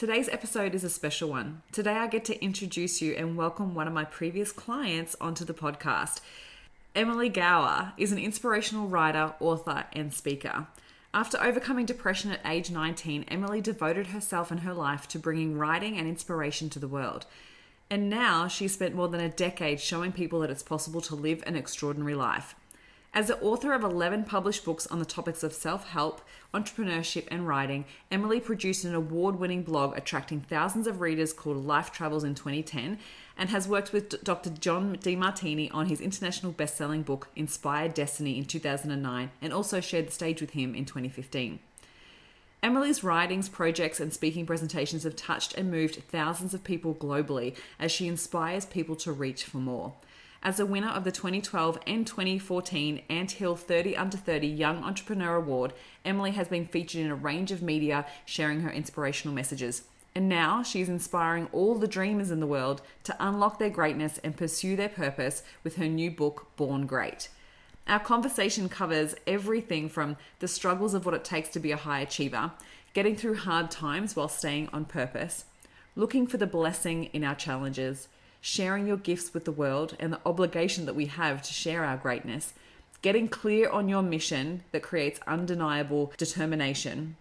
Today's episode is a special one. Today, I get to introduce you and welcome one of my previous clients onto the podcast. Emily Gowor is an inspirational writer, author, and speaker. After overcoming depression at age 19, Emily devoted herself and her life to bringing writing and inspiration to the world. And now she's spent more than a decade showing people that it's possible to live an extraordinary life. As the author of 11 published books on the topics of self help, entrepreneurship, and writing, Emily produced an award winning blog attracting thousands of readers called Life Travels in 2010 and has worked with Dr. John Demartini on his international best selling book Inspired Destiny in 2009 and also shared the stage with him in 2015. Emily's writings, projects, and speaking presentations have touched and moved thousands of people globally as she inspires people to reach for more. As a winner of the 2012 and 2014 Anthill 30 Under 30 Young Entrepreneur Award, Emily has been featured in a range of media sharing her inspirational messages. And now she is inspiring all the dreamers in the world to unlock their greatness and pursue their purpose with her new book, Born Great. Our conversation covers everything from the struggles of what it takes to be a high achiever, getting through hard times while staying on purpose, looking for the blessing in our challenges sharing your gifts with the world, and the obligation that we have to share our greatness, getting clear on your mission that creates undeniable determination,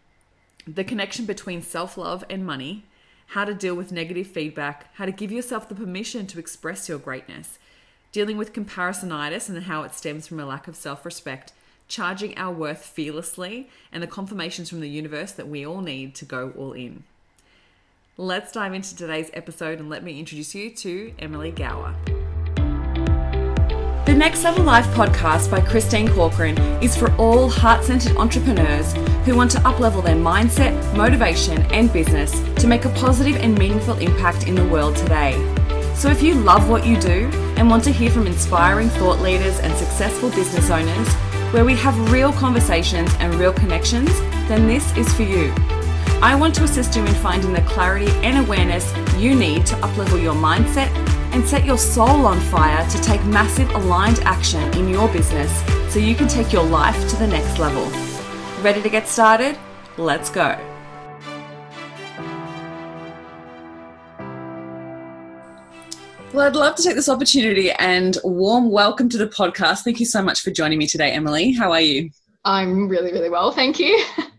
the connection between self love and money, how to deal with negative feedback, how to give yourself the permission to express your greatness, dealing with comparisonitis and how it stems from a lack of self respect, charging our worth fearlessly, and the confirmations from the universe that we all need to go all in. Let's dive into today's episode and let me introduce you to Emily Gowor. The Next Level Life podcast by Christine Corcoran is for all heart centered entrepreneurs who want to uplevel their mindset, motivation, and business to make a positive and meaningful impact in the world today. So, if you love what you do and want to hear from inspiring thought leaders and successful business owners, where we have real conversations and real connections, then this is for you. I want to assist you in finding the clarity and awareness you need to uplevel your mindset and set your soul on fire to take massive aligned action in your business so you can take your life to the next level. Ready to get started? Let's go. Well, I'd love to take this opportunity and warm welcome to the podcast. Thank you so much for joining me today, Emily. How are you? I'm really, really well. Thank you.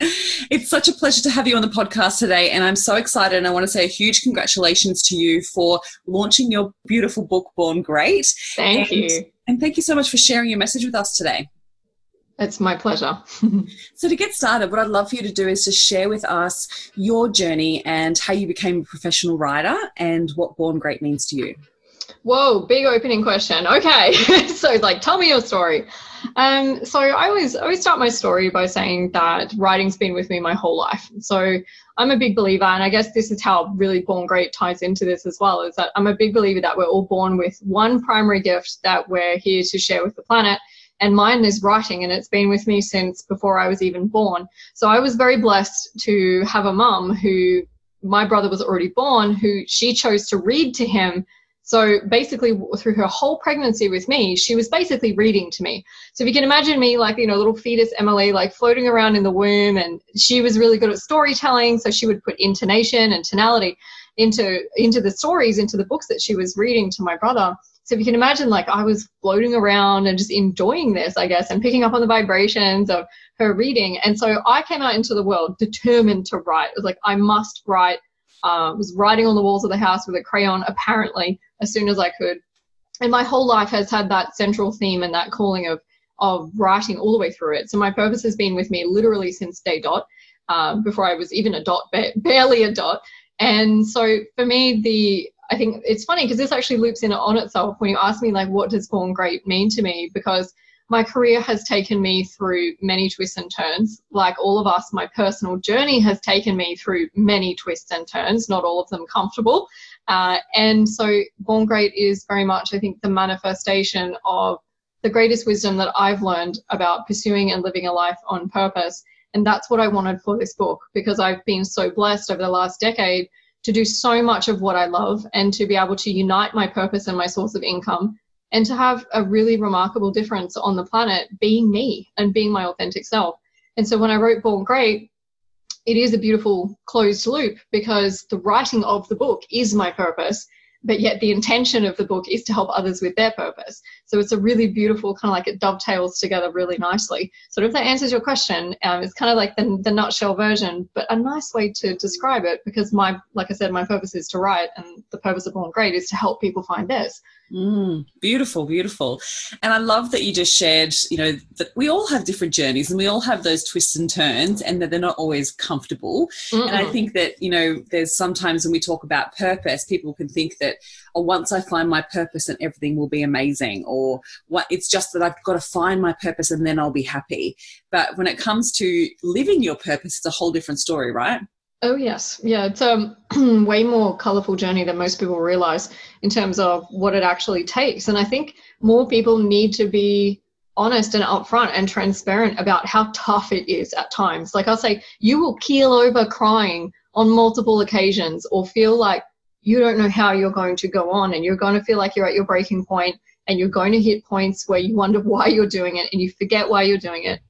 It's such a pleasure to have you on the podcast today, and I'm so excited. And I want to say a huge congratulations to you for launching your beautiful book, Born Great. Thank and, you. And thank you so much for sharing your message with us today. It's my pleasure. so, to get started, what I'd love for you to do is to share with us your journey and how you became a professional writer and what Born Great means to you. Whoa, big opening question. Okay, so it's like, tell me your story. Um, so I always I always start my story by saying that writing's been with me my whole life. So I'm a big believer, and I guess this is how really Born Great ties into this as well. Is that I'm a big believer that we're all born with one primary gift that we're here to share with the planet, and mine is writing, and it's been with me since before I was even born. So I was very blessed to have a mum who my brother was already born, who she chose to read to him so basically, through her whole pregnancy with me, she was basically reading to me. So if you can imagine me, like, you know, little fetus Emily, like floating around in the womb, and she was really good at storytelling. So she would put intonation and tonality into into the stories, into the books that she was reading to my brother. So if you can imagine, like, I was floating around and just enjoying this, I guess, and picking up on the vibrations of her reading. And so I came out into the world determined to write. It was like, I must write. Uh, was writing on the walls of the house with a crayon, apparently as soon as I could. And my whole life has had that central theme and that calling of of writing all the way through it. So my purpose has been with me literally since day dot, um, before I was even a dot, ba- barely a dot. And so for me, the I think it's funny because this actually loops in on itself when you ask me like, what does born great mean to me? Because my career has taken me through many twists and turns. Like all of us, my personal journey has taken me through many twists and turns, not all of them comfortable. Uh, and so Born Great is very much, I think, the manifestation of the greatest wisdom that I've learned about pursuing and living a life on purpose. And that's what I wanted for this book because I've been so blessed over the last decade to do so much of what I love and to be able to unite my purpose and my source of income and to have a really remarkable difference on the planet being me and being my authentic self. And so when I wrote Born Great, it is a beautiful closed loop because the writing of the book is my purpose but yet the intention of the book is to help others with their purpose. So it's a really beautiful kind of like it dovetails together really nicely. So if that answers your question, um, it's kind of like the, the nutshell version, but a nice way to describe it because my, like I said, my purpose is to write and the purpose of Born Great is to help people find theirs. Mm, beautiful, beautiful. And I love that you just shared, you know, that we all have different journeys and we all have those twists and turns and that they're not always comfortable. Mm-mm. And I think that, you know, there's sometimes when we talk about purpose, people can think that, oh, once I find my purpose and everything will be amazing, or what it's just that I've got to find my purpose and then I'll be happy. But when it comes to living your purpose, it's a whole different story, right? Oh yes, yeah. It's um, a way more colorful journey than most people realize in terms of what it actually takes. And I think more people need to be honest and upfront and transparent about how tough it is at times. Like I'll say, you will keel over crying on multiple occasions, or feel like you don't know how you're going to go on, and you're going to feel like you're at your breaking point, and you're going to hit points where you wonder why you're doing it, and you forget why you're doing it,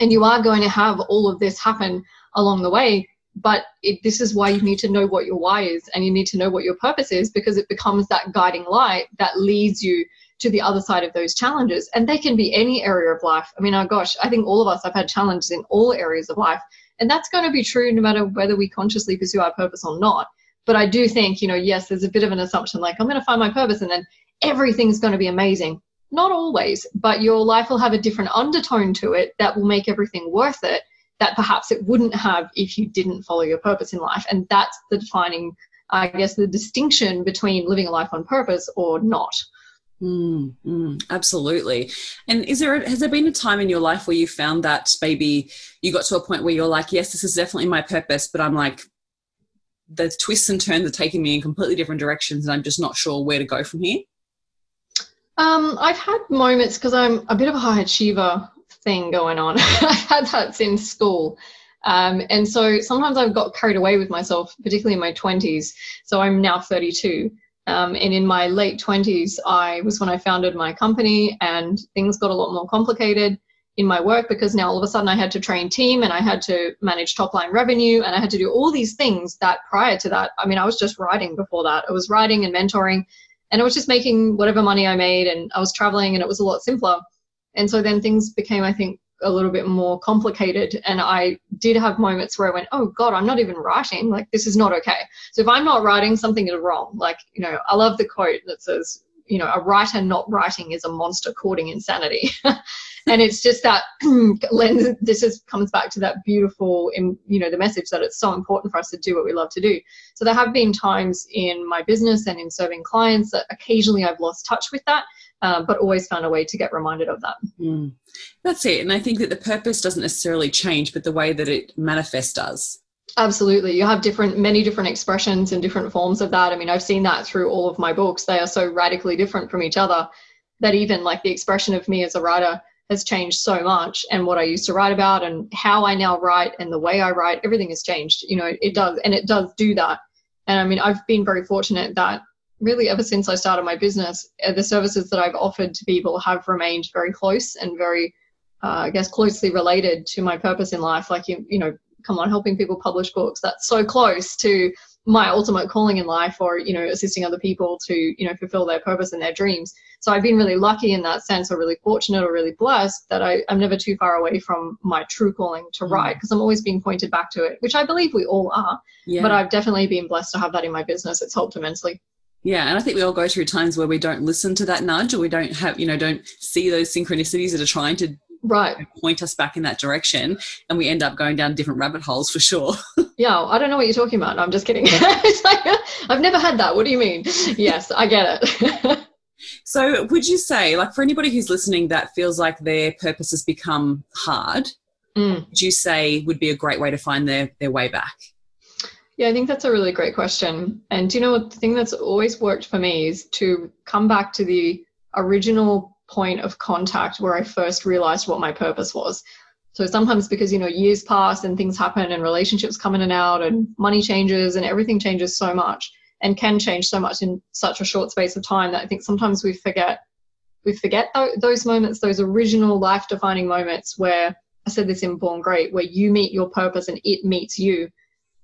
and you are going to have all of this happen along the way but it, this is why you need to know what your why is and you need to know what your purpose is because it becomes that guiding light that leads you to the other side of those challenges. And they can be any area of life. I mean oh gosh i think all of us have had challenges in all areas of life. And that's going to be true no matter whether we consciously pursue our purpose or not but i do think you know yes there's a bit of an assumption like i'm going to find my purpose and then everything's going to be amazing not always but your life will have a different undertone to it that will make everything worth it that perhaps it wouldn't have if you didn't follow your purpose in life. And that's the defining, I guess, the distinction between living a life on purpose or not. Mm, mm, absolutely. And is there has there been a time in your life where you found that maybe you got to a point where you're like, yes, this is definitely my purpose, but I'm like, the twists and turns are taking me in completely different directions, and I'm just not sure where to go from here. Um, I've had moments because I'm a bit of a high achiever thing going on. I've had that since school. Um, and so sometimes I've got carried away with myself, particularly in my 20s. So I'm now 32. Um, and in my late 20s, I was when I founded my company, and things got a lot more complicated in my work because now all of a sudden I had to train team and I had to manage top line revenue and I had to do all these things that prior to that, I mean, I was just writing before that. I was writing and mentoring and I was just making whatever money I made and I was traveling and it was a lot simpler. And so then things became, I think, a little bit more complicated. And I did have moments where I went, oh God, I'm not even writing. Like, this is not okay. So if I'm not writing, something is wrong. Like, you know, I love the quote that says, you know, a writer not writing is a monster courting insanity. and it's just that lens, this is, comes back to that beautiful, you know, the message that it's so important for us to do what we love to do. So there have been times in my business and in serving clients that occasionally I've lost touch with that uh, but always found a way to get reminded of that. Mm. That's it. And I think that the purpose doesn't necessarily change, but the way that it manifests does. Absolutely. You have different, many different expressions and different forms of that. I mean, I've seen that through all of my books. They are so radically different from each other that even like the expression of me as a writer has changed so much and what I used to write about and how I now write and the way I write, everything has changed. You know, it does, and it does do that. And I mean, I've been very fortunate that really ever since I started my business, uh, the services that I've offered to people have remained very close and very, uh, I guess, closely related to my purpose in life. Like, you, you know, come on, helping people publish books. That's so close to my ultimate calling in life or, you know, assisting other people to, you know, fulfill their purpose and their dreams. So I've been really lucky in that sense or really fortunate or really blessed that I, I'm never too far away from my true calling to mm. write because I'm always being pointed back to it, which I believe we all are. Yeah. But I've definitely been blessed to have that in my business. It's helped immensely. Yeah, and I think we all go through times where we don't listen to that nudge or we don't have, you know, don't see those synchronicities that are trying to right. point us back in that direction and we end up going down different rabbit holes for sure. Yeah i don't know what you're talking about. I'm just kidding. Like, i've never had that. What do you mean? Yes i get it. So would you say like for anybody who's listening that feels like their purpose has become hard mm. would you say would be a great way to find their their way back? Yeah, I think that's a really great question. And you know what? The thing that's always worked for me is to come back to the original point of contact where I first realized what my purpose was. So sometimes because, you know, years pass and things happen and relationships come in and out and money changes and everything changes so much and can change so much in such a short space of time that I think sometimes we forget we forget those moments, those original life defining moments where I said this in Born Great, where you meet your purpose and it meets you.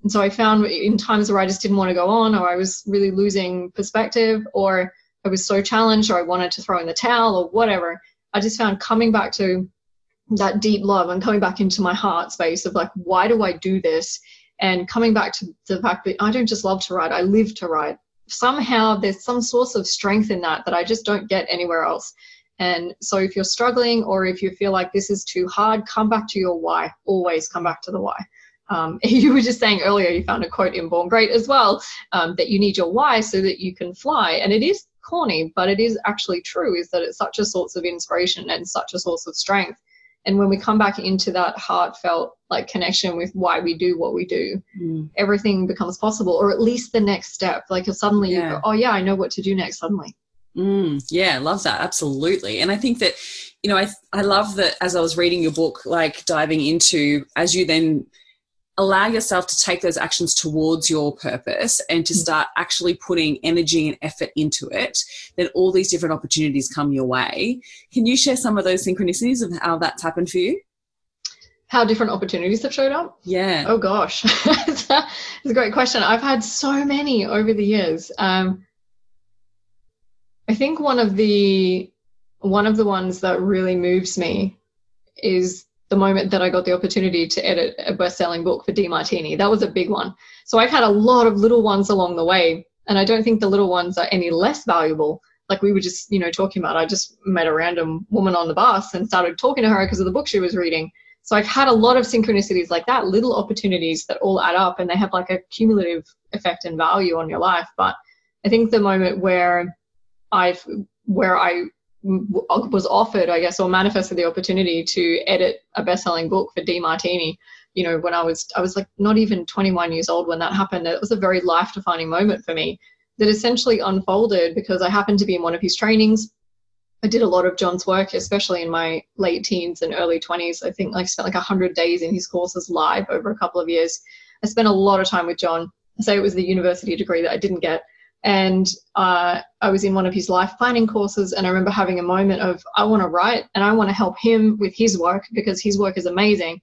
And so I found in times where I just didn't want to go on, or I was really losing perspective, or I was so challenged, or I wanted to throw in the towel, or whatever, I just found coming back to that deep love and coming back into my heart space of like, why do I do this? And coming back to the fact that I don't just love to write, I live to write. Somehow there's some source of strength in that that I just don't get anywhere else. And so if you're struggling or if you feel like this is too hard, come back to your why. Always come back to the why. Um, you were just saying earlier, you found a quote in Born Great as well, um, that you need your why so that you can fly. And it is corny, but it is actually true, is that it's such a source of inspiration and such a source of strength. And when we come back into that heartfelt like connection with why we do what we do, mm. everything becomes possible, or at least the next step. Like if suddenly yeah. you go, oh yeah, I know what to do next suddenly. Mm, yeah, love that. Absolutely. And I think that, you know, I, I love that as I was reading your book, like diving into, as you then allow yourself to take those actions towards your purpose and to mm. start actually putting energy and effort into it, then all these different opportunities come your way. Can you share some of those synchronicities of how that's happened for you? How different opportunities have showed up? Yeah. Oh gosh, it's, a, it's a great question. I've had so many over the years. Um, I think one of the one of the ones that really moves me is the moment that I got the opportunity to edit a best-selling book for Demartini. That was a big one. So I've had a lot of little ones along the way, and I don't think the little ones are any less valuable. Like we were just, you know, talking about. I just met a random woman on the bus and started talking to her because of the book she was reading. So I've had a lot of synchronicities like that, little opportunities that all add up and they have like a cumulative effect and value on your life. But I think the moment where I've where I was offered, I guess, or manifested the opportunity to edit a best-selling book for Demartini. You know, when I was I was like not even 21 years old when that happened. It was a very life-defining moment for me that essentially unfolded because I happened to be in one of his trainings. I did a lot of John's work, especially in my late teens and early 20s. I think I spent like 100 days in his courses live over a couple of years. I spent a lot of time with John. So it was the university degree that I didn't get and uh, I was in one of his life planning courses, and I remember having a moment of, I want to write and I want to help him with his work because his work is amazing.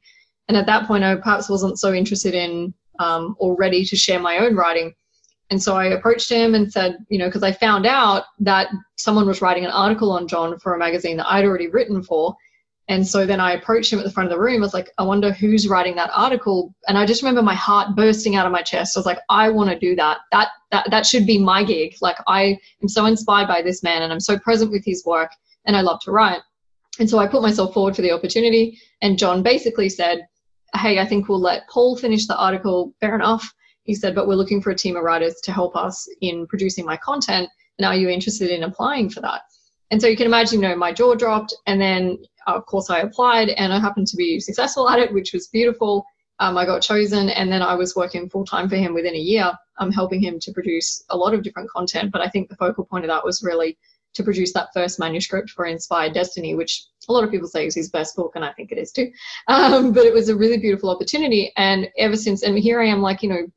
And at that point, I perhaps wasn't so interested in um, or ready to share my own writing. And so I approached him and said, you know, because I found out that someone was writing an article on John for a magazine that I'd already written for. And so then I approached him at the front of the room. I was like, I wonder who's writing that article. And I just remember my heart bursting out of my chest. I was like, I want to do that. That that that should be my gig. Like I am so inspired by this man and I'm so present with his work and I love to write. And so I put myself forward for the opportunity. And John basically said, Hey, I think we'll let Paul finish the article. Fair enough. He said, but we're looking for a team of writers to help us in producing my content. And are you interested in applying for that? And so you can imagine, you know, my jaw dropped. And then, of course, I applied and I happened to be successful at it, which was beautiful. Um, I got chosen, and then I was working full time for him within a year, um, helping him to produce a lot of different content. But I think the focal point of that was really to produce that first manuscript for Inspired Destiny, which a lot of people say is his best book, and I think it is too. Um, but it was a really beautiful opportunity, and ever since, and here I am, like you know,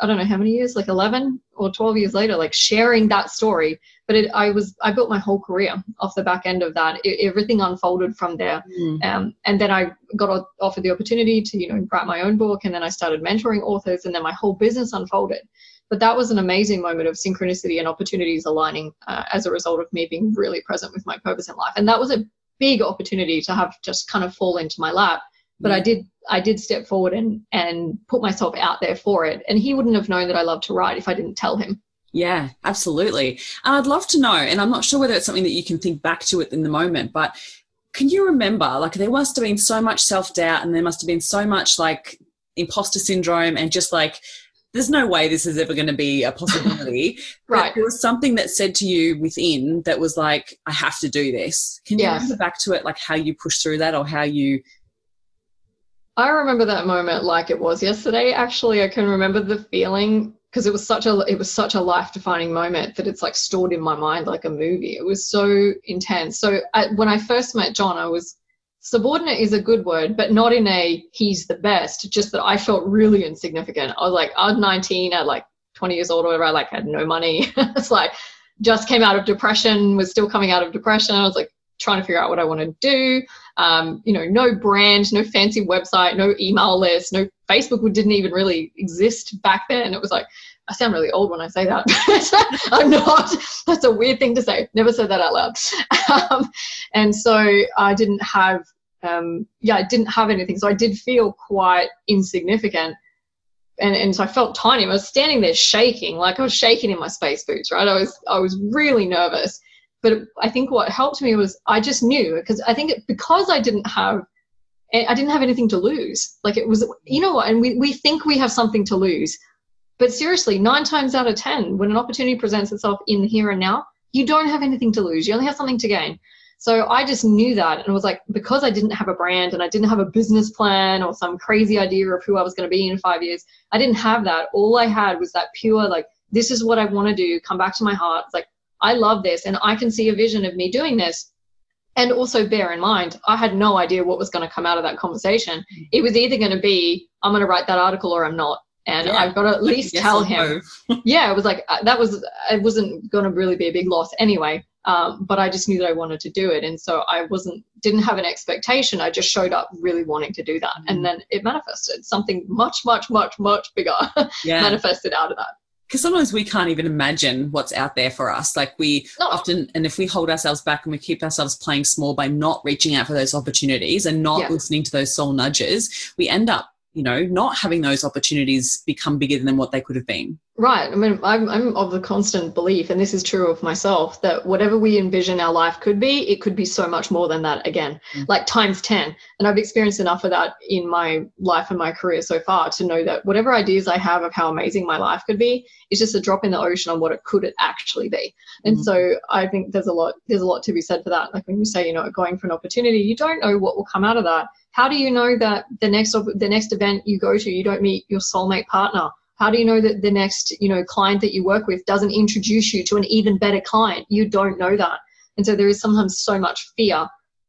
I don't know how many years, like 11 or 12 years later, like sharing that story. But it, I was, I built my whole career off the back end of that. It, everything unfolded from there. Mm. Um, and then I got offered the opportunity to, you know, write my own book. And then I started mentoring authors and then my whole business unfolded. But that was an amazing moment of synchronicity and opportunities aligning uh, as a result of me being really present with my purpose in life. And that was a big opportunity to have just kind of fall into my lap but I mm. did I did step forward and and put myself out there for it. And he wouldn't have known that I love to write if I didn't tell him. Yeah, absolutely. And I'd love to know, and I'm not sure whether it's something that you can think back to it in the moment, but can you remember like there must have been so much self-doubt and there must have been so much like imposter syndrome and just like there's no way this is ever going to be a possibility. right. there was something that said to you within that was like, I have to do this. Can you yes. remember back to it, like how you pushed through that or how you I remember that moment like it was yesterday. Actually, I can remember the feeling because it was such a it was such a life defining moment that it's like stored in my mind like a movie. It was so intense. So I, when I first met John, I was subordinate is a good word, but not in a he's the best. Just that I felt really insignificant. I was like I was 19 at like 20 years old or whatever. I like had no money. it's like just came out of depression, was still coming out of depression. I was like trying to figure out what I want to do. Um, you know, no brand, no fancy website, no email list, no Facebook didn't even really exist back then. And it was like, I sound really old when I say that. I'm not. That's a weird thing to say. Never said that out loud. Um, and so I didn't have, um, yeah, I didn't have anything. So I did feel quite insignificant. And, and so I felt tiny. I was standing there shaking, like I was shaking in my space boots, right? I was, I was really nervous. But I think what helped me was I just knew because I think it, because I didn't have I didn't have anything to lose. Like it was, you know what? And we, we think we have something to lose. But seriously, nine times out of 10, when an opportunity presents itself in the here and now, you don't have anything to lose. You only have something to gain. So I just knew that and was like, because I didn't have a brand and I didn't have a business plan or some crazy idea of who I was going to be in five years, I didn't have that. All I had was that pure, like, this is what I want to do, come back to my heart. It's like, I love this and I can see a vision of me doing this. And also bear in mind, I had no idea what was going to come out of that conversation. It was either going to be, I'm going to write that article or I'm not. And yeah. I've got to at least yes tell him. yeah, it was like, uh, that was, it wasn't going to really be a big loss anyway. Um, but I just knew that I wanted to do it. And so I wasn't, didn't have an expectation. I just showed up really wanting to do that. Mm. And then it manifested something much, much, much, much bigger yeah. manifested out of that because sometimes we can't even imagine what's out there for us. Like we no. often, and if we hold ourselves back and we keep ourselves playing small by not reaching out for those opportunities and not yeah. listening to those soul nudges, we end up you know, not having those opportunities become bigger than what they could have been. Right. I mean, I'm, I'm of the constant belief, and this is true of myself, that whatever we envision our life could be, it could be so much more than that again, mm. like times 10. And I've experienced enough of that in my life and my career so far to know that whatever ideas I have of how amazing my life could be is just a drop in the ocean on what it could actually be. And mm. so I think there's a lot, there's a lot to be said for that. Like when you say, you know, going for an opportunity, you don't know what will come out of that how do you know that the next the next event you go to, you don't meet your soulmate partner? How do you know that the next you know client that you work with doesn't introduce you to an even better client? You don't know that, and so there is sometimes so much fear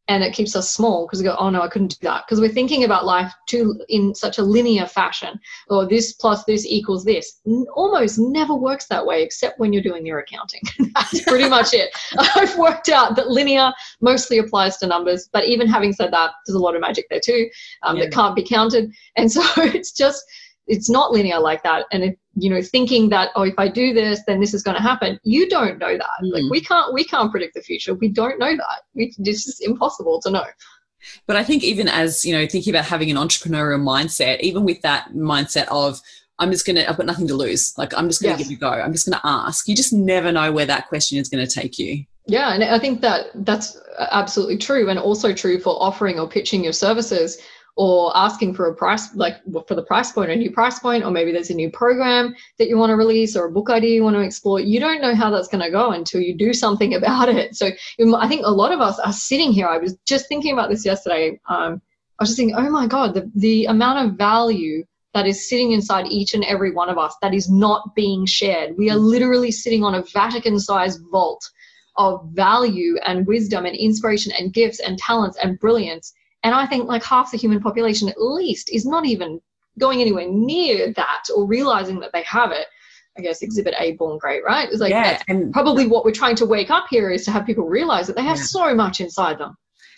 and it keeps us small because we go, oh no, I couldn't do that because we're thinking about life too in such a linear fashion, or this plus this equals this. almost never works that way except when you're doing your accounting. That's pretty much it. I've worked out that linear mostly applies to numbers, but even having said that, there's a lot of magic there too um, yeah. that can't be counted, and so it's just it's not linear like that. And if you know thinking that oh if i do this then this is going to happen. You don't know that. Mm. like we can't we can't predict the future. We don't know that. We, it's just impossible to know. But i think even as you know thinking about having an entrepreneurial mindset even with that mindset of i'm just going to i've got nothing to lose. Like i'm just going to yes. give it a go. I'm just going to ask. You just never know where that question is going to take you. Yeah and i think that that's absolutely true and also true for offering or pitching your services or asking for a price, like for the price point, a new price point, or maybe there's a new program that you want to release or a book idea you want to explore. You don't know how that's going to go until you do something about it. So I think a lot of us are sitting here. I was just thinking about this yesterday. Um, I was just thinking, oh my God, the, the amount of value that is sitting inside each and every one of us that is not being shared. We are literally sitting on a Vatican sized vault of value and wisdom and inspiration and gifts and talents and brilliance and I think like half the human population at least is not even going anywhere near that or realizing that they have it. I guess exhibit A born great, right? It's like yeah, and probably what we're trying to wake up here is to have people realize that they have yeah. so much inside them.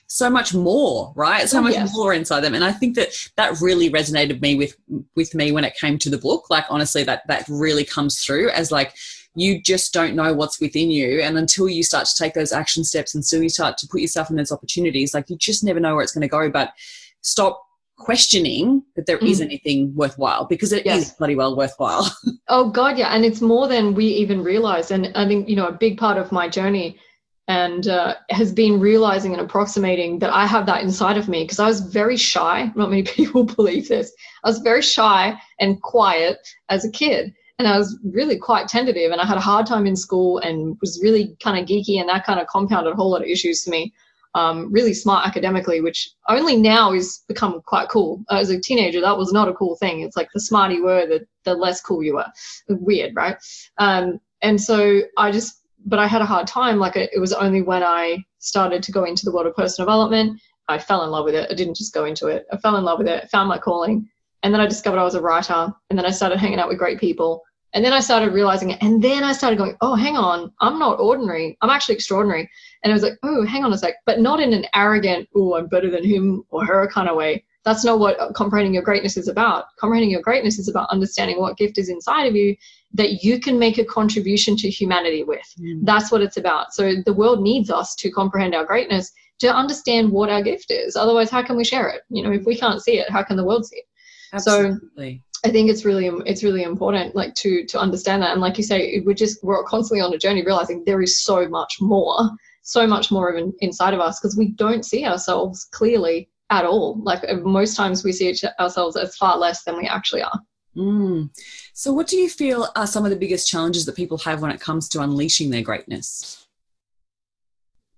So much more, right? So oh, much yes. more inside them. And I think that that really resonated me with with me when it came to the book. Like honestly, that that really comes through as like you just don't know what's within you. And until you start to take those action steps, until you start to put yourself in those opportunities, like you just never know where it's going to go. But stop questioning that there mm. is anything worthwhile because it yes. is bloody well worthwhile. oh God, yeah. And it's more than we even realize. And I think, you know, a big part of my journey and uh, has been realizing and approximating that I have that inside of me because I was very shy. Not many people believe this. I was very shy and quiet as a kid and I was really quite tentative and I had a hard time in school and was really kind of geeky and that kind of compounded a whole lot of issues for me. Um, really smart academically, which only now is become quite cool. As a teenager, that was not a cool thing. It's like the smarter you were, the, the less cool you were. Weird, right? Um, and so I just, but I had a hard time. Like it, it was only when I started to go into the world of personal development, I fell in love with it. I didn't just go into it. I fell in love with it, found my calling, and then I discovered I was a writer. And then I started hanging out with great people. And then I started realizing it. And then I started going, oh, hang on, I'm not ordinary. I'm actually extraordinary. And I was like, oh, hang on a sec, but not in an arrogant, oh, I'm better than him or her kind of way. That's not what comprehending your greatness is about. Comprehending your greatness is about understanding what gift is inside of you that you can make a contribution to humanity with. Mm. That's what it's about. So the world needs us to comprehend our greatness to understand what our gift is. Otherwise, how can we share it? You know, if we can't see it, how can the world see it? Absolutely. So I think it's really it's really important like to to understand that and like you say we're just we're constantly on a journey realizing there is so much more so much more of inside of us because we don't see ourselves clearly at all like most times we see ourselves as far less than we actually are mm. so what do you feel are some of the biggest challenges that people have when it comes to unleashing their greatness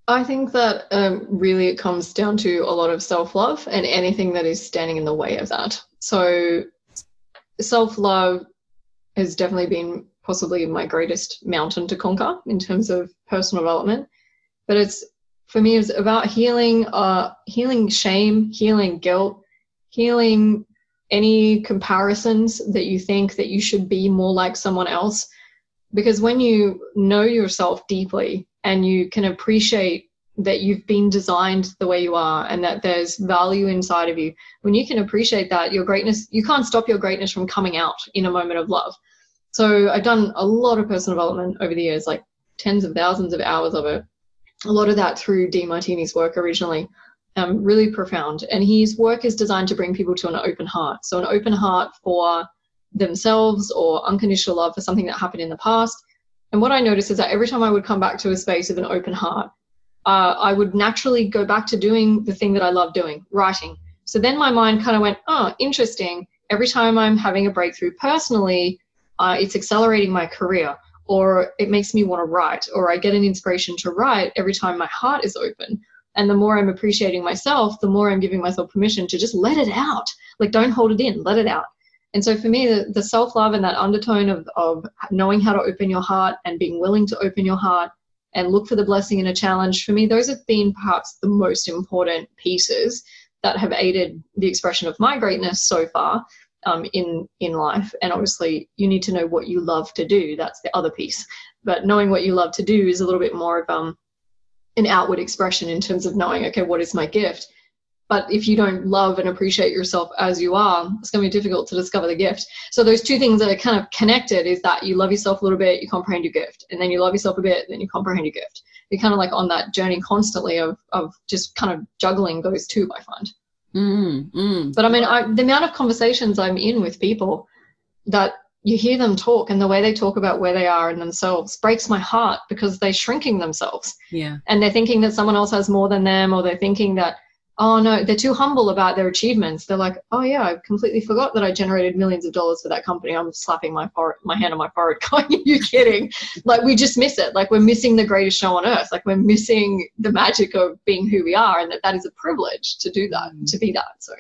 I think that um, really it comes down to a lot of self love and anything that is standing in the way of that. So, self love has definitely been possibly my greatest mountain to conquer in terms of personal development. But it's for me, it's about healing, uh, healing shame, healing guilt, healing any comparisons that you think that you should be more like someone else. Because when you know yourself deeply and you can appreciate that you've been designed the way you are and that there's value inside of you. When you can appreciate that your greatness you can't stop your greatness from coming out in a moment of love. So i've done a lot of personal development over the years like tens of thousands of hours of it. A lot of that through Demartini's work originally um, really profound. And his work is designed to bring people to an open heart. So an open heart for themselves or unconditional love for something that happened in the past and what I noticed is that every time I would come back to a space of an open heart, uh, I would naturally go back to doing the thing that I love doing, writing. So then my mind kind of went, oh, interesting. Every time I'm having a breakthrough personally, uh, it's accelerating my career, or it makes me want to write, or I get an inspiration to write every time my heart is open. And the more I'm appreciating myself, the more I'm giving myself permission to just let it out. Like, don't hold it in, let it out. And so for me, the, the self love and that undertone of, of knowing how to open your heart and being willing to open your heart and look for the blessing in a challenge, for me, those have been perhaps the most important pieces that have aided the expression of my greatness so far um, in in life. And obviously, you need to know what you love to do. That's the other piece. But knowing what you love to do is a little bit more of um, an outward expression in terms of knowing, okay, what is my gift? But if you don't love and appreciate yourself as you are, it's going to be difficult to discover the gift. So those two things that are kind of connected is that you love yourself a little bit, you comprehend your gift, and then you love yourself a bit, then you comprehend your gift. You're kind of like on that journey constantly of of just kind of juggling those two. I find. Mm, mm. But I mean, I, the amount of conversations I'm in with people that you hear them talk and the way they talk about where they are in themselves breaks my heart because they're shrinking themselves. Yeah. And they're thinking that someone else has more than them, or they're thinking that oh no, they're too humble about their achievements. They're like, oh yeah, I completely forgot that I generated millions of dollars for that company. I'm slapping my forehead, my hand on my forehead, are you kidding? like we just miss it. Like we're missing the greatest show on earth. Like we're missing the magic of being who we are, and that that is a privilege to do that, to be that. So.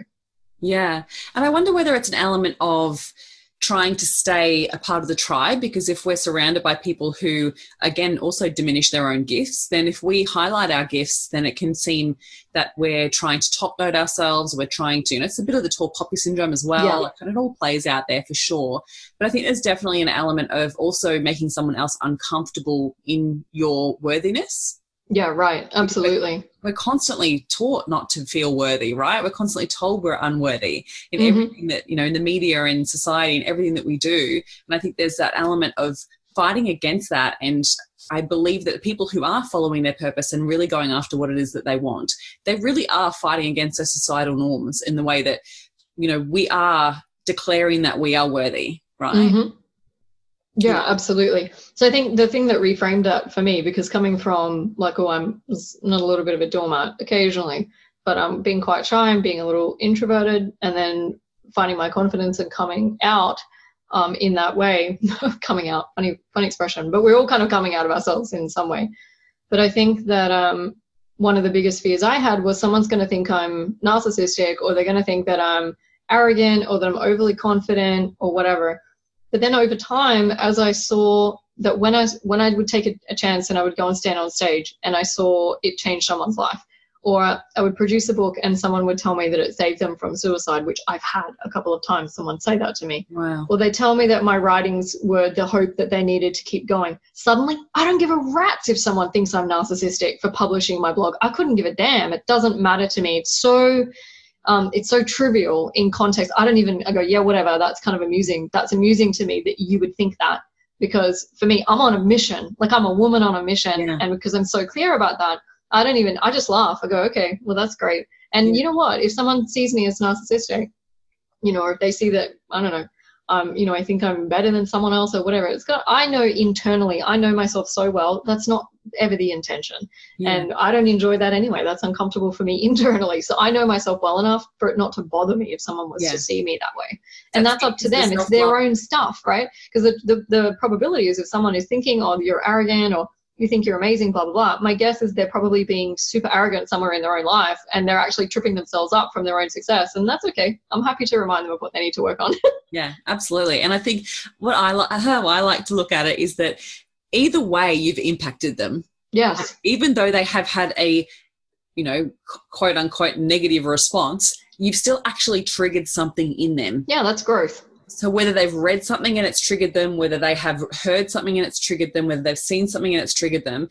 Yeah, and I wonder whether it's an element of trying to stay a part of the tribe because if we're surrounded by people who again also diminish their own gifts then if we highlight our gifts then it can seem that we're trying to top note ourselves we're trying to you know it's a bit of the tall poppy syndrome as well yeah. and it all plays out there for sure but i think there's definitely an element of also making someone else uncomfortable in your worthiness yeah, right. Absolutely. We're, we're, constantly taught not to feel worthy, right? We're constantly told we're unworthy in mm-hmm. everything that, you know, in the media and society and everything that we do. And I think there's that element of fighting against that. And I believe that people who are following their purpose and really going after what it is that they want, they really are fighting against those societal norms in the way that, you know, we are declaring that we are worthy, right? Mm-hmm. Yeah, absolutely. So I think the thing that reframed that for me, because coming from like, oh, I'm not a little bit of a doormat occasionally, but I'm being quite shy and being a little introverted, and then finding my confidence and coming out um, in that way, coming out, funny, funny expression, but we're all kind of coming out of ourselves in some way. But I think that um, one of the biggest fears I had was someone's going to think I'm narcissistic, or they're going to think that I'm arrogant, or that I'm overly confident, or whatever but then over time, as I saw that when I when I would take a, a chance and I would go and stand on stage and I saw it change someone's life, or I would produce a book and someone would tell me that it saved them from suicide, which I've had a couple of times someone say that to me. Wow. Or they tell me that my writings were the hope that they needed to keep going. Suddenly, I don't give a rat's if someone thinks I'm narcissistic for publishing my blog. I couldn't give a damn. It doesn't matter to me. It's so um, it's so trivial in context. I don't even I go, yeah, whatever. That's kind of amusing. That's amusing to me that you would think that because for me, I'm on a mission. Like I'm a woman on a mission, Yeah. and because I'm so clear about that, I don't even. I just laugh. I go, okay, well that's great. And Yeah. you know what? If someone sees me as narcissistic, you know, or if they see that I don't know, um, you know, I think I'm better than someone else or whatever. It's got. I know internally, I know myself so well. That's not ever the intention, Yeah. and I don't enjoy that anyway. That's uncomfortable for me internally. So I know myself well enough for it not to bother me if someone was Yeah. to see me that way. And That's that's, up to it. It's the them. It's their own stuff, right? Because the, the the probability is if someone is thinking, "Oh, you're arrogant," or you think you're amazing, blah blah blah. My guess is they're probably being super arrogant somewhere in their own life, and they're actually tripping themselves up from their own success, and that's okay. I'm happy to remind them of what they need to work on. Yeah, absolutely. And I think what I li- how I like to look at it is that either way you've impacted them, yes. even though they have had a, you know, quote unquote negative response, you've still actually triggered something in them. Yeah, that's growth. So whether they've read something and it's triggered them, whether they have heard something and it's triggered them, whether they've seen something and it's triggered them,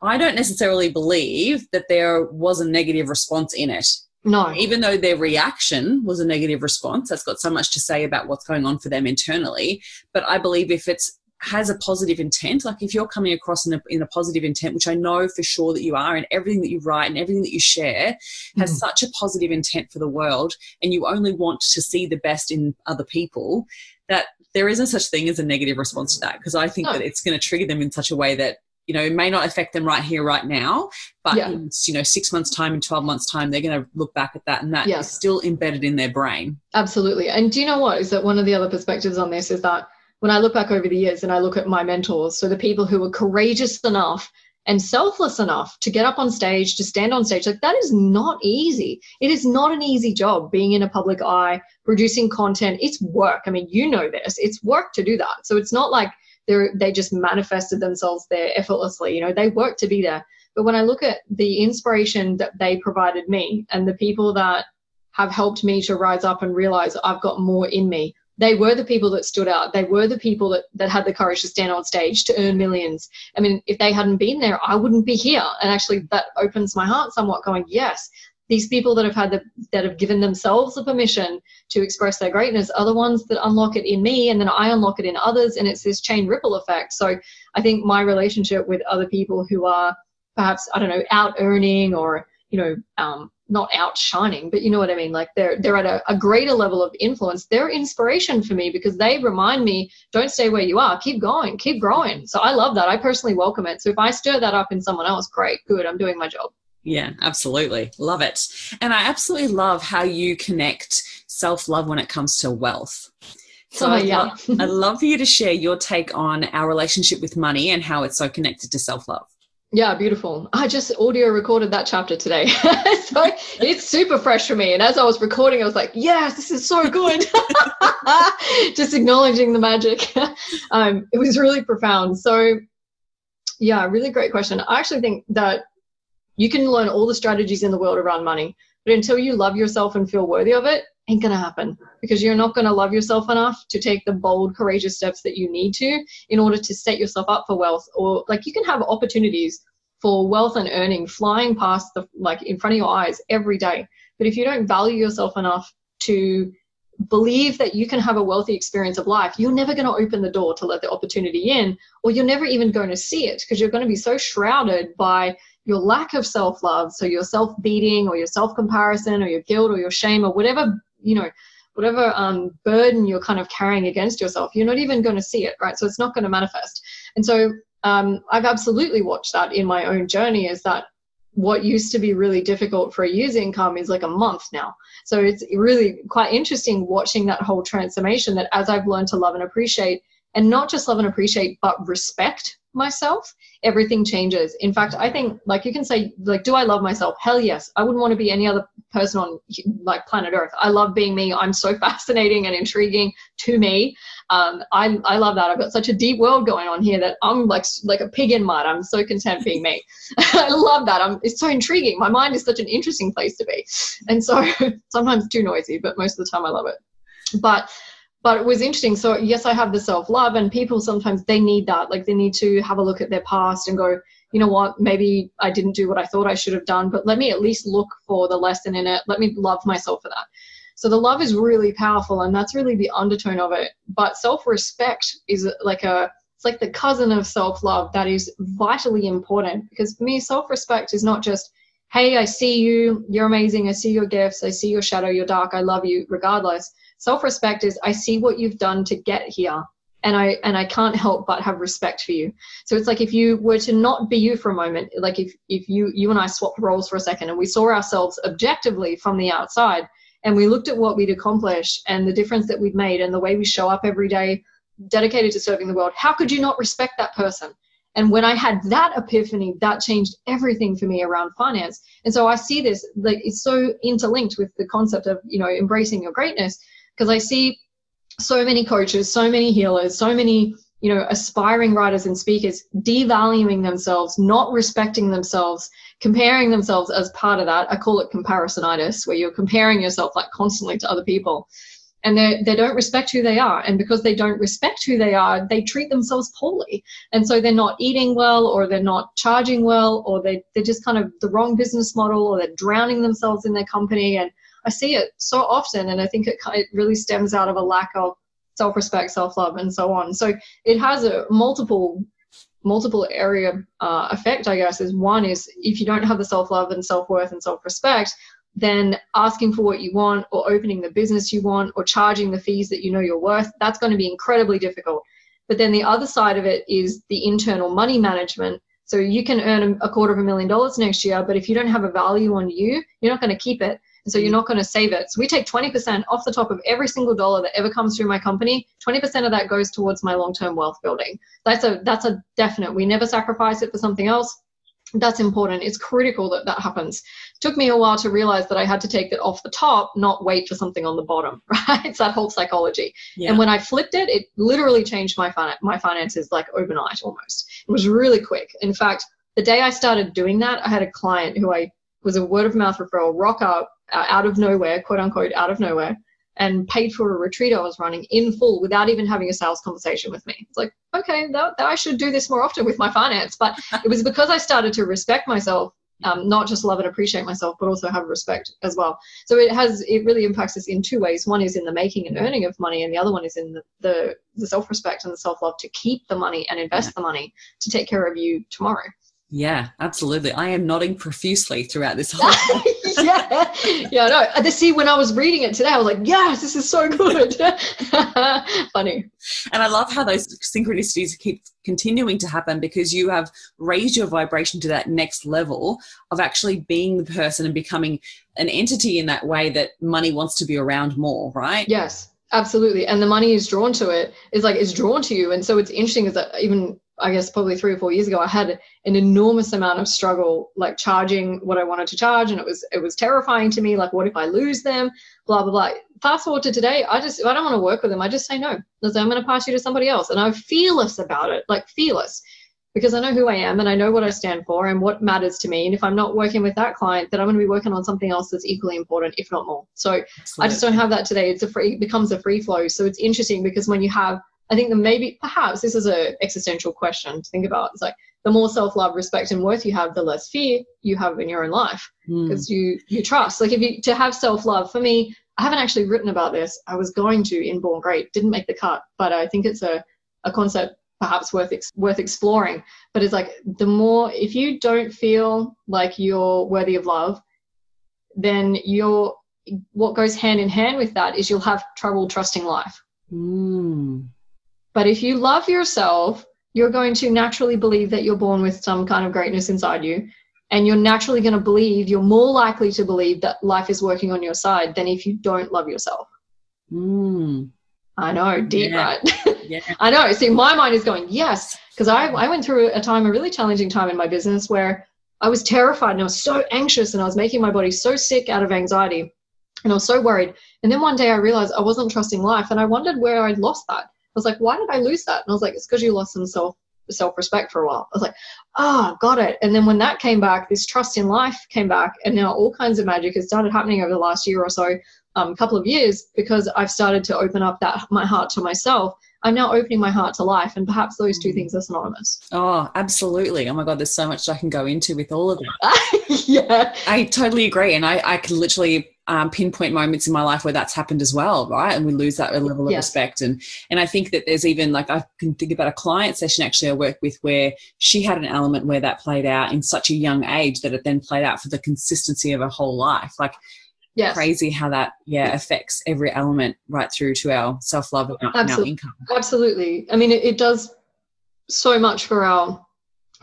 I don't necessarily believe that there was a negative response in it. No. even though their reaction was a negative response that's got so much to say about what's going on for them internally but i believe if it's has a positive intent like if you're coming across in a, in a positive intent which i know for sure that you are and everything that you write and everything that you share has Mhm. such a positive intent for the world and you only want to see the best in other people that there isn't such thing as a negative response to that because i think No. that it's going to trigger them in such a way that you know it may not affect them right here right now but Yeah. in you know six months time in 12 months time they're going to look back at that and that is Yes. still embedded in their brain Absolutely. And do you know what? Is that one of the other perspectives on this is that when I look back over the years and I look at my mentors, so the people who were courageous enough and selfless enough to get up on stage, to stand on stage, like that is not easy. It is not an easy job being in a public eye, producing content. It's work. I mean, you know this. It's work to do that. So it's not like they're they just manifested themselves there effortlessly. You know, they work to be there. But when I look at the inspiration that they provided me and the people that have helped me to rise up and realize I've got more in me. They were the people that stood out. They were the people that, that had the courage to stand on stage to earn millions. I mean, if they hadn't been there, I wouldn't be here. And actually, that opens my heart somewhat, going, yes, these people that have had the, that have given themselves the permission to express their greatness are the ones that unlock it in me, and then I unlock it in others, and it's this chain ripple effect. So I think my relationship with other people who are perhaps I don't know out earning or you know um, not outshining, but you know what I mean. Like they're they're at a, a greater level of influence. They're inspiration for me because they remind me, don't stay where you are. Keep going, keep growing. So I love that. I personally welcome it. So if I stir that up in someone else, great, good. I'm doing my job. yeah absolutely love it and i absolutely love how you connect self-love when it comes to wealth so Oh, I'd, yeah. love, I'd love for you to share your take on our relationship with money and how it's so connected to self-love Yeah, beautiful. I just audio recorded that chapter today. so it's super fresh for me. And as I was recording, I was like, yes, this is so good. just acknowledging the magic. um, it was really profound. So, yeah, really great question. I actually think that you can learn all the strategies in the world around money, but until you love yourself and feel worthy of it, ain't gonna happen because you're not gonna love yourself enough to take the bold, courageous steps that you need to in order to set yourself up for wealth or like you can have opportunities for wealth and earning flying past the like in front of your eyes every day. But if you don't value yourself enough to believe that you can have a wealthy experience of life you're never going to open the door to let the opportunity in or you're never even going to see it because you're going to be so shrouded by your lack of self-love. So your self-beating or your self-comparison or your guilt or your shame or whatever you know whatever um, burden you're kind of carrying against yourself you're not even going to see it right so it's not going to manifest and so um, I've absolutely watched that in my own journey is that what used to be really difficult for a year's income is like a month now. So it's really quite interesting watching that whole transformation that as I've learned to love and appreciate and not just love and appreciate, but respect myself, everything changes. In fact, I think like you can say like, do I love myself? Hell yes. I wouldn't want to be any other person on like planet Earth. I love being me. I'm so fascinating and intriguing to me. Um, I I love that. I've got such a deep world going on here that I'm like like a pig in mud. I'm so content being me. I love that. I'm it's so intriguing. My mind is such an interesting place to be, and so sometimes too noisy, but most of the time I love it. But but it was interesting. So yes, I have the self love, and people sometimes they need that. Like they need to have a look at their past and go, you know what, maybe I didn't do what I thought I should have done, but let me at least look for the lesson in it. Let me love myself for that. So the love is really powerful, and that's really the undertone of it. But self respect is like a it's like the cousin of self love that is vitally important because for me, self respect is not just hey, I see you, you're amazing, I see your gifts, I see your shadow, you're dark, I love you, regardless self-respect is i see what you've done to get here and i and i can't help but have respect for you. So it's like if you were to not be you for a moment like if if you you and i swapped roles for a second and we saw ourselves objectively from the outside and we looked at what we'd accomplished and the difference that we'd made and the way we show up every day dedicated to serving the world how could you not respect that person? And when i had that epiphany that changed everything for me around finance. And so i see this like it's so interlinked with the concept of you know embracing your greatness because I see so many coaches, so many healers, so many you know aspiring writers and speakers devaluing themselves, not respecting themselves, comparing themselves as part of that. I call it comparisonitis, where you're comparing yourself like constantly to other people. And they, they don't respect who they are. And because they don't respect who they are, they treat themselves poorly. And so they're not eating well, or they're not charging well, or they, they're just kind of the wrong business model, or they're drowning themselves in their company. And I see it so often, and I think it, it really stems out of a lack of self-respect, self-love, and so on. So it has a multiple multiple area uh, effect, I guess. Is one is if you don't have the self-love and self-worth and self-respect, then asking for what you want, or opening the business you want, or charging the fees that you know you're worth, that's going to be incredibly difficult. But then the other side of it is the internal money management. So you can earn a quarter of a million dollars next year, but if you don't have a value on you, you're not going to keep it. And so you're not going to save it. So we take 20% off the top of every single dollar that ever comes through my company. 20% of that goes towards my long-term wealth building. That's a that's a definite. We never sacrifice it for something else. That's important. It's critical that that happens. It took me a while to realize that I had to take it off the top, not wait for something on the bottom. Right? It's that whole psychology. Yeah. And when I flipped it, it literally changed my fin- my finances like overnight almost. It was really quick. In fact, the day I started doing that, I had a client who I was a word of mouth referral rock up out of nowhere, quote unquote, out of nowhere, and paid for a retreat I was running in full without even having a sales conversation with me. It's like, okay, that, that I should do this more often with my finance. But it was because I started to respect myself, um, not just love and appreciate myself, but also have respect as well. So it has, it really impacts us in two ways. One is in the making and earning of money, and the other one is in the, the, the self respect and the self love to keep the money and invest yeah. the money to take care of you tomorrow. Yeah, absolutely. I am nodding profusely throughout this whole. Yeah, yeah. No, the see when I was reading it today, I was like, "Yes, this is so good." Funny. And I love how those synchronicities keep continuing to happen because you have raised your vibration to that next level of actually being the person and becoming an entity in that way that money wants to be around more, right? Yes, absolutely. And the money is drawn to it. Is like it's drawn to you, and so it's interesting is that even I guess probably three or four years ago, I had an enormous amount of struggle, like charging what I wanted to charge, and it was it was terrifying to me. Like, what if I lose them? Blah blah blah. Fast forward to today, I just if I don't want to work with them, I just say no. I say I'm going to pass you to somebody else, and I'm fearless about it, like fearless, because I know who I am and I know what I stand for and what matters to me. And if I'm not working with that client, then I'm going to be working on something else that's equally important, if not more. So Absolutely. I just don't have that today. It's a free, it becomes a free flow. So it's interesting because when you have I think that maybe perhaps this is an existential question to think about. It's like the more self-love, respect, and worth you have, the less fear you have in your own life because mm. you you trust. Like if you to have self-love, for me, I haven't actually written about this. I was going to in Born Great, didn't make the cut, but I think it's a a concept perhaps worth ex- worth exploring. But it's like the more if you don't feel like you're worthy of love, then you're what goes hand in hand with that is you'll have trouble trusting life. Mm. But if you love yourself, you're going to naturally believe that you're born with some kind of greatness inside you. And you're naturally going to believe, you're more likely to believe that life is working on your side than if you don't love yourself. Mm. I know, deep, Yeah. right? Yeah. I know. See, my mind is going, yes, because I, I went through a time, a really challenging time in my business where I was terrified and I was so anxious and I was making my body so sick out of anxiety and I was so worried. And then one day I realized I wasn't trusting life and I wondered where I'd lost that. I was like, why did I lose that? And I was like, it's because you lost some self self respect for a while. I was like, ah, got it. And then when that came back, this trust in life came back, and now all kinds of magic has started happening over the last year or so, um, couple of years, because I've started to open up that my heart to myself. I'm now opening my heart to life, and perhaps those two things are synonymous. Oh, absolutely. Oh my God, there's so much I can go into with all of that. yeah, I totally agree. And I, I can literally um, pinpoint moments in my life where that's happened as well, right? And we lose that level of Yes. respect. And and I think that there's even like I can think about a client session actually I work with where she had an element where that played out in such a young age that it then played out for the consistency of her whole life. Like yes, crazy how that yeah affects every element right through to our self love and our, and our income. absolutely. I mean, it, it does so much for our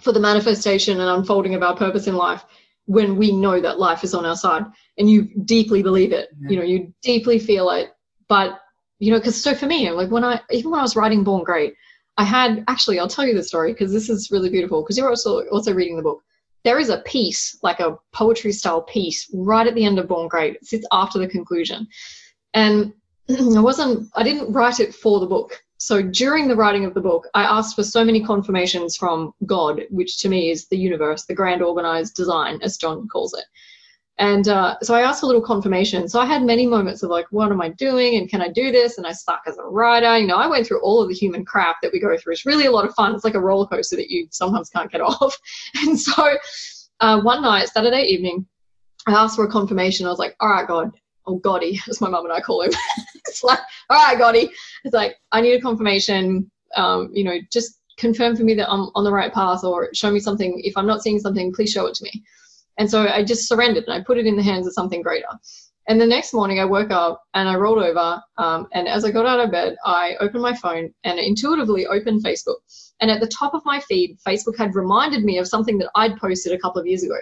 for the manifestation and unfolding of our purpose in life when we know that life is on our side and you deeply believe it Yeah. you know you deeply feel it. But you know because so for me like when i even when i was writing born great i had actually i'll tell you the story because this is really beautiful because you're also also reading the book. There is a piece like a poetry style piece right at the end of born great. It sits after the conclusion. And i wasn't i didn't write it for the book so during the writing of the book, I asked for so many confirmations from God, which to me is the universe, the grand organized design, as John calls it. And uh, so I asked for little confirmation. So I had many moments of like, what am I doing? And can I do this? And I stuck as a writer. You know, I went through all of the human crap that we go through. It's really a lot of fun. It's like a roller coaster that you sometimes can't get off. And so uh, one night, Saturday evening, I asked for a confirmation. I was like, all right, God, or Gotti, as my mum and I call him. It's like, all right, Gotti. It's like, I need a confirmation. Um, you know, just confirm for me that I'm on the right path or show me something. If I'm not seeing something, please show it to me. And so I just surrendered and I put it in the hands of something greater. And the next morning I woke up and I rolled over. Um, and as I got out of bed, I opened my phone and intuitively opened Facebook. And at the top of my feed, Facebook had reminded me of something that I'd posted a couple of years ago.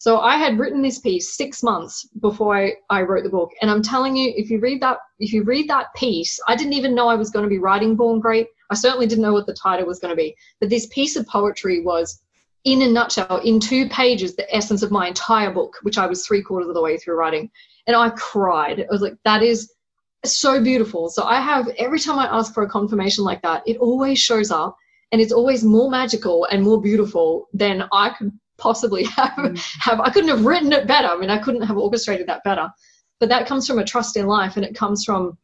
So I had written this piece six months before I, I wrote the book. And I'm telling you, if you read that, if you read that piece, I didn't even know I was going to be writing Born Great. I certainly didn't know what the title was going to be. But this piece of poetry was, in a nutshell, in two pages, the essence of my entire book, which I was three quarters of the way through writing. And I cried. I was like, that is so beautiful. So I have every time I ask for a confirmation like that, it always shows up and it's always more magical and more beautiful than I could possibly have Mm. have I couldn't have written it better. I mean, I couldn't have orchestrated that better. But that comes from a trust in life and it comes from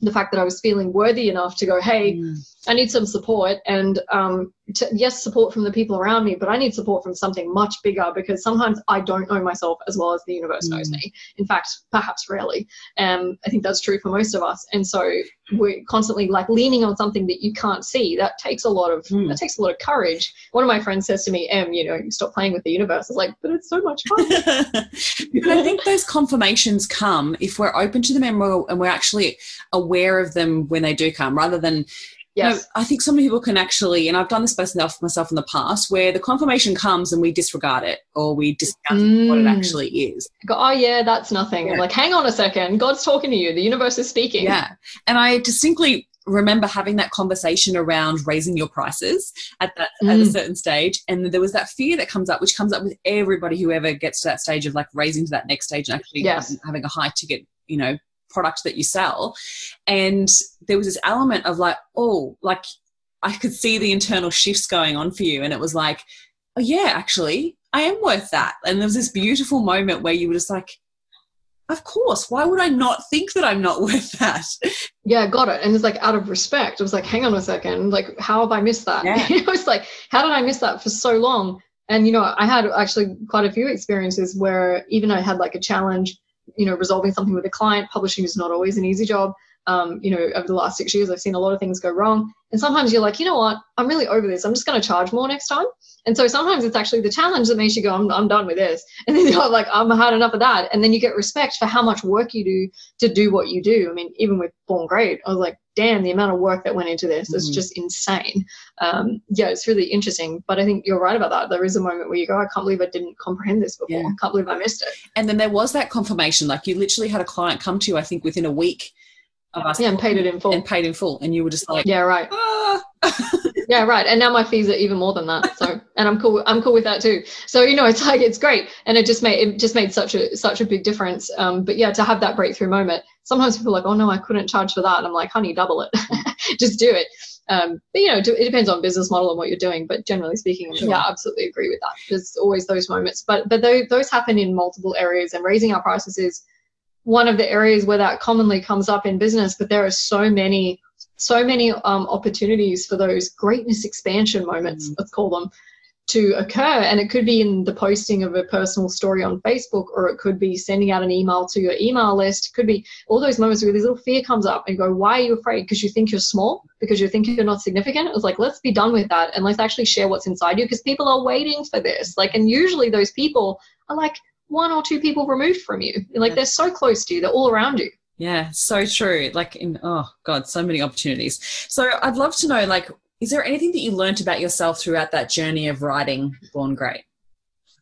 the fact that I was feeling worthy enough to go, hey, Mm. I need some support. And um, to, yes, support from the people around me, but I need support from something much bigger because sometimes I don't know myself as well as the universe knows Mm. me. In fact, perhaps rarely. Um, I think that's true for most of us. And so we're constantly like leaning on something that you can't see. That takes a lot of Mm. that takes a lot of courage. One of my friends says to me, "Em, you know, stop playing with the universe." I was like, "But it's so much fun." but I think those confirmations come if we're open to them and we're, and we're actually aware of them when they do come, rather than know. I think some people can actually, and I've done this myself myself in the past, where the confirmation comes and we disregard it or we discount what it Mm. actually is. Go, oh yeah, that's nothing. Yeah. like, hang on a second. God's talking to you. The universe is speaking. Yeah, and I distinctly remember having that conversation around raising your prices at that at a Mm. certain stage, and there was that fear that comes up, which comes up with everybody who ever gets to that stage of like raising to that next stage and actually Yes. having a high ticket, you know, product that you sell. And there was this element of like, oh, like I could see the internal shifts going on for you, and it was like, oh yeah, actually, I am worth that. And there was this beautiful moment where you were just like. Of course. Why would I not think that I'm not worth that? Yeah, got it. And it's like out of respect. I was like, hang on a second. Like, how have I missed that? Yeah. You know, it's like, how did I miss that for so long? And you know, I had actually quite a few experiences where even I had like a challenge, you know, resolving something with a client. Publishing is not always an easy job. Um, you know, over the last six years, I've seen a lot of things go wrong. And sometimes you're like, you know what? I'm really over this. I'm just going to charge more next time. And so sometimes it's actually the challenge that makes you go, I'm, I'm done with this. And then you're like, I'm had enough of that. And then you get respect for how much work you do to do what you do. I mean, even with Born Great, I was like, damn, the amount of work that went into this is Mhm. just insane. Um, yeah, it's really interesting. But I think you're right about that. There is a moment where you go, I can't believe I didn't comprehend this before. Yeah. I can't believe I missed it. And then there was that confirmation. Like you literally had a client come to you, I think, within a week of us Yeah, and paid it in full. and paid in full, and you were just like, Yeah, right. "Ah." Yeah, right. And now my fees are even more than that. So, and I'm cool. I'm cool with that too. So you know, it's like it's great, and it just made it just made such a such a big difference. Um, but yeah, to have that breakthrough moment. Sometimes people are like, oh no, I couldn't charge for that, and I'm like, honey, double it, just do it. Um, but you know, it depends on business model and what you're doing. But generally speaking, Sure. yeah, I absolutely agree with that. There's always those moments, but but those, those happen in multiple areas, and raising our prices is one of the areas where that commonly comes up in business. But there are so many so many um, opportunities for those greatness expansion moments, Mm. let's call them, to occur. And it could be in the posting of a personal story on Facebook, or it could be sending out an email to your email list. It could be all those moments where this little fear comes up and go, Why are you afraid? Because you think you're small, because you think you're not significant. It was like, let's be done with that and let's actually share what's inside you because people are waiting for this. Like, and usually those people are like one or two people removed from you. Like, Yeah. they're so close to you, they're all around you. Yeah, so true. Like in oh god, so many opportunities. So I'd love to know, like, is there anything that you learnt about yourself throughout that journey of writing Born Great?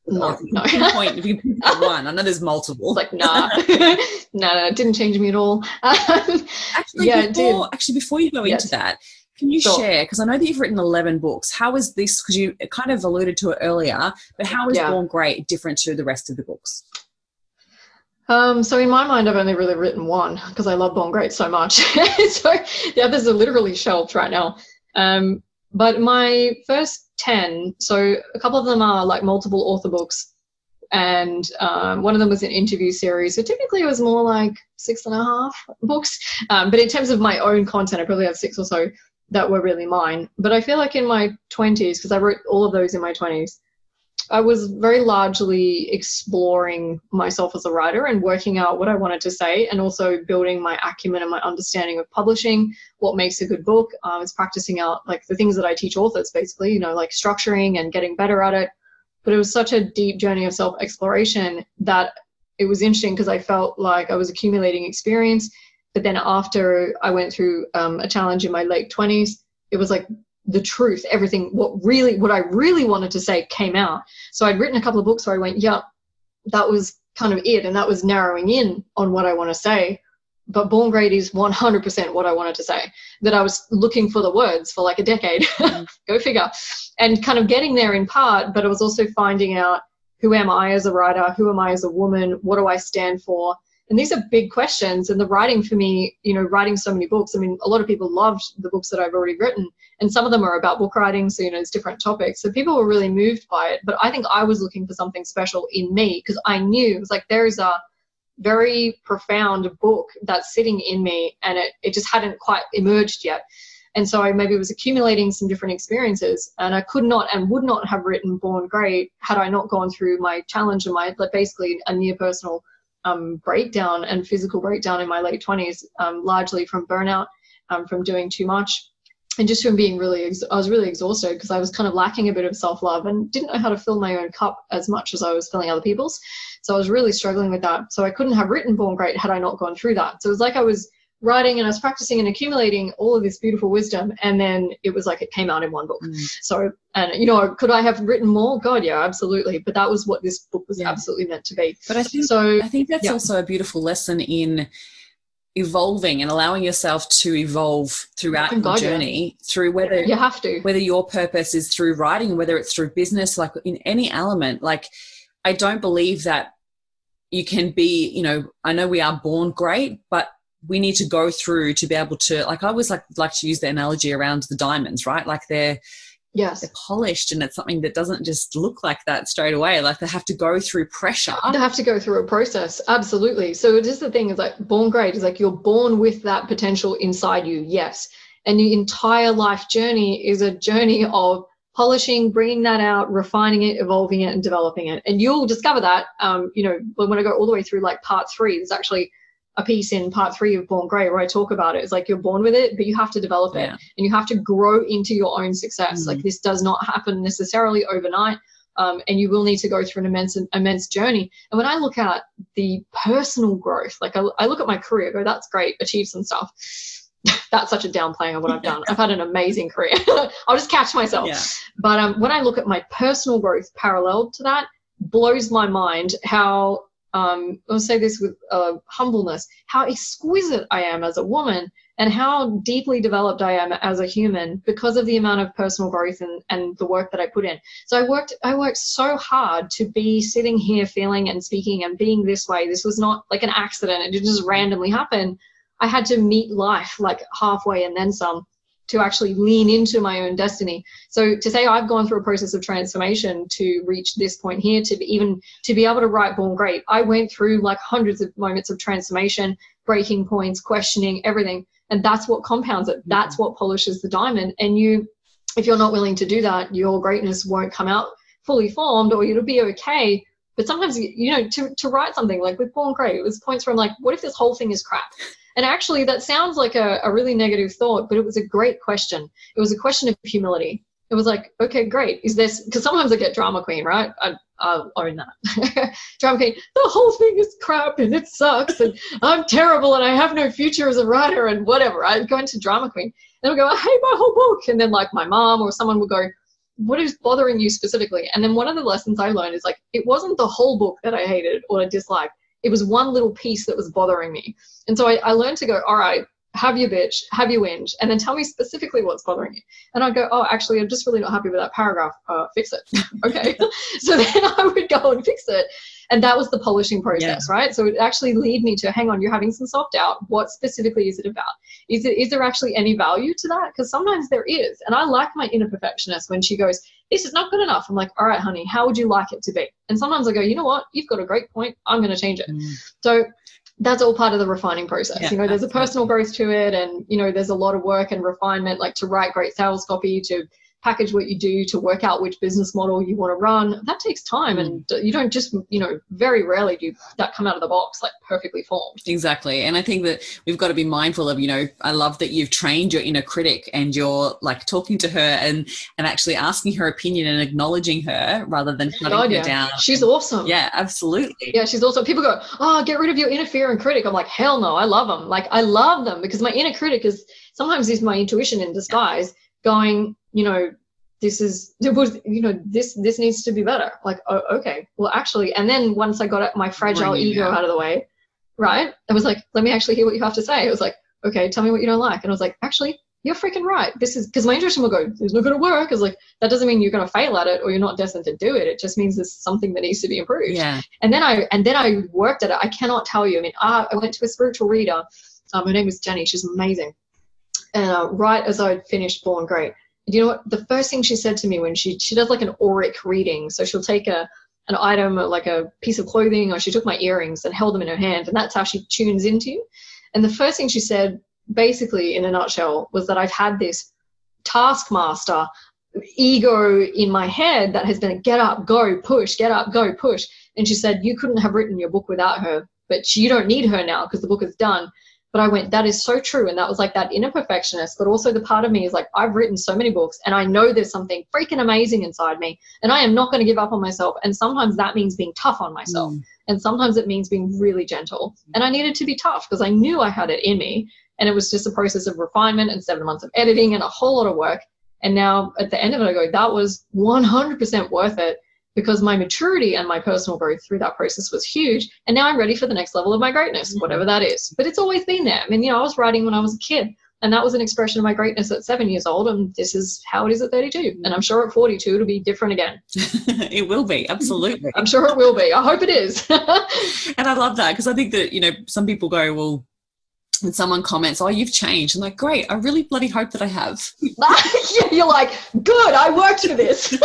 No, no. pinpoint- if you pinpoint one, I know there's multiple. It's like, nah, no, no, it didn't change me at all. Um, actually, yeah, before, actually, before you go Yes. into that, can you Sure. share? Because I know that you've written 11 books. How is this? Because you kind of alluded to it earlier, but how is Yeah. Born Great different to the rest of the books? Um, so in my mind, I've only really written one because I love Born Great so much. so the others are literally shelved right now. Um, but my first 10, so a couple of them are like multiple author books. And um, one of them was an interview series. So typically it was more like six and a half books. Um, but in terms of my own content, I probably have six or so that were really mine. But I feel like in my 20s, because I wrote all of those in my 20s, I was very largely exploring myself as a writer and working out what I wanted to say, and also building my acumen and my understanding of publishing, what makes a good book. Um, it's practicing out like the things that I teach authors, basically, you know, like structuring and getting better at it. But it was such a deep journey of self exploration that it was interesting because I felt like I was accumulating experience. But then after I went through um, a challenge in my late 20s, it was like the truth, everything, what really, what I really wanted to say came out. So I'd written a couple of books where I went, yeah, that was kind of it. And that was narrowing in on what I want to say. But Born Great is 100% what I wanted to say. That I was looking for the words for like a decade. Mm-hmm. Go figure. And kind of getting there in part, but I was also finding out who am I as a writer? Who am I as a woman? What do I stand for? And these are big questions. And the writing for me, you know, writing so many books, I mean, a lot of people loved the books that I've already written. And some of them are about book writing so you know it's different topics. So people were really moved by it. But i think i was looking for something special in me because i knew it was like there is a very profound book that's sitting in me and it, it just hadn't quite emerged yet. And so i maybe was accumulating some different experiences and i could not and would not have written born great had i not gone through my challenge and my basically a near personal um, breakdown and physical breakdown in my late 20s um, largely from burnout um, from doing too much and just from being really ex- i was really exhausted because i was kind of lacking a bit of self-love and didn't know how to fill my own cup as much as i was filling other people's. So i was really struggling with that. So i couldn't have written born great had i not gone through that. So it was like i was writing and i was practicing and accumulating all of this beautiful wisdom and then it was like it came out in one book Mm. so and you know could i have written more god yeah absolutely but that was what this book was Yeah. absolutely meant to be But I think so I think that's Yeah. also a beautiful lesson in evolving and allowing yourself to evolve throughout your God, yeah. journey through whether you have to whether your purpose is through writing whether it's through business like in any element like i don't believe that you can be you know i know we are born great but we need to go through to be able to like i always like like to use the analogy around the diamonds right? Like they're yes. they're polished and it's something that doesn't just look like that straight away. Like they have to go through pressure. They have to go through a process, absolutely. So it is the thing is like born great. Is like you're born with that potential inside you, yes. And your entire life journey is a journey of polishing, bringing that out, refining it, evolving it, and developing it. And you'll discover that, um, you know, when when I go all the way through like part three, there's actually a piece in part three of Born Great where I talk about it. It's like you're born with it, but you have to develop it Yeah. and you have to grow into your own success. Mhm. Like this does not happen necessarily overnight. Um, and you will need to go through an immense immense journey. And when I look at the personal growth, like I, I look at my career, go, that's great, achieve some stuff. that's such a downplaying of what I've done. I've had an amazing career. I'll just catch myself. yeah But um, when I look at my personal growth parallel to that, blows my mind how um, I'll say this with uh, humbleness, how exquisite I am as a woman and how deeply developed I am as a human because of the amount of personal growth and, and the work that I put in. So I worked I worked so hard to be sitting here feeling and speaking and being this way. This was not like an accident. It didn't just randomly happen. I had to meet life like halfway and then some to actually lean into my own destiny. So to say I've gone through a process of transformation to reach this point here, to even to be able to write Born Great, I went through like hundreds of moments of transformation, breaking points, questioning everything, and that's what compounds it. That's what polishes the diamond. And you, if you're not willing to do that, your greatness won't come out fully formed, or it'll be okay. But sometimes, you know, to, to write something like with Born Great, it was points where I'm like, what if this whole thing is crap? And actually, that sounds like a, a really negative thought, but it was a great question. It was a question of humility. It was like, okay, great. Is this because sometimes I get drama queen, right? I, I'll own that. drama queen. The whole thing is crap and it sucks and I'm terrible and I have no future as a writer and whatever. I'd go into drama queen and I go, I hate my whole book. And then like my mom or someone would go, what is bothering you specifically? And then one of the lessons I learned is like, it wasn't the whole book that I hated or I disliked it was one little piece that was bothering me. And so I, I learned to go, all right, have your bitch, have your whinge, and then tell me specifically what's bothering you. And I'd go, oh, actually, I'm just really not happy with that paragraph. Uh, fix it. okay. so then I would go and fix it and that was the polishing process yeah. right? So it actually lead me to hang on you're having some self doubt what specifically is it about? Is it is there actually any value to that? Because sometimes there is. And i like my inner perfectionist when she goes this is not good enough. I'm like all right honey how would you like it to be? And sometimes i go you know what? You've got a great point. I'm going to change it. Mm. so that's all part of the refining process. Yeah, you know, there's absolutely. a personal growth to it, and you know, there's a lot of work and refinement, like to write great sales copy, to package what you do to work out which business model you want to run that takes time and mm. you don't just you know very rarely do that come out of the box like perfectly formed. Exactly and i think that we've got to be mindful of you know i love that you've trained your inner critic and you're like talking to her and and actually asking her opinion and acknowledging her rather than shutting God, her yeah. down. She's awesome. Yeah absolutely. Yeah she's awesome. People go oh get rid of your interfering critic. I'm like hell no i love them like i love them because my inner critic is sometimes is my intuition in disguise going you know this is you know this this needs to be better. Like oh, okay. Well actually and then once i got my fragile ego out. out of the way right? I was like let me actually hear what you have to say. It was like okay tell me what you don't like. And i was like actually you're freaking right. This is because my intuition will go it's not going to work. It's like that doesn't mean you're going to fail at it or you're not destined to do it. It just means there's something that needs to be improved. Yeah. And then i and then i worked at it. I cannot tell you. I mean i, I went to a spiritual reader. Um, her name is jenny. She's amazing uh, right as i'd finished born great you know what? The first thing she said to me when she she does like an auric reading, so she'll take a an item like a piece of clothing, or she took my earrings and held them in her hand, and that's how she tunes into you. And the first thing she said, basically in a nutshell, was that I've had this taskmaster ego in my head that has been get up, go, push, get up, go, push. And she said, You couldn't have written your book without her, but you don't need her now because the book is done. But I went, that is so true. And that was like that inner perfectionist. But also the part of me is like, I've written so many books and I know there's something freaking amazing inside me. And I am not going to give up on myself. And sometimes that means being tough on myself. Mm. And sometimes it means being really gentle. And I needed to be tough because I knew I had it in me. And it was just a process of refinement and seven months of editing and a whole lot of work. And now at the end of it, I go, that was 100% worth it because my maturity and my personal growth through that process was huge. And now I'm ready for the next level of my greatness, mm-hmm. whatever that is. But it's always been there. I mean, you know, I was writing when I was a kid, and that was an expression of my greatness at seven years old. And this is how it is at 32. And I'm sure at 42 it'll be different again. it will be, absolutely. I'm sure it will be. I hope it is. and I love that because I think that, you know, some people go, well, and someone comments, "Oh, you've changed," I'm like, "Great! I really bloody hope that I have." You're like, "Good! I worked for this."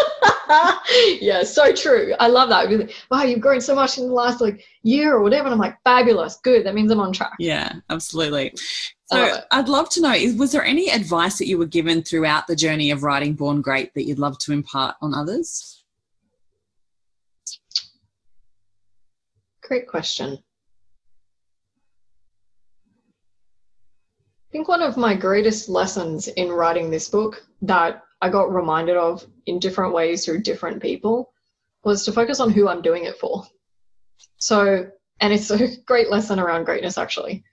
yeah, so true. I love that. Wow, you've grown so much in the last like year or whatever. And I'm like, "Fabulous! Good! That means I'm on track." Yeah, absolutely. So I'd love to know: is was there any advice that you were given throughout the journey of writing Born Great that you'd love to impart on others? Great question. Think one of my greatest lessons in writing this book that I got reminded of in different ways through different people was to focus on who I'm doing it for. So, and it's a great lesson around greatness actually,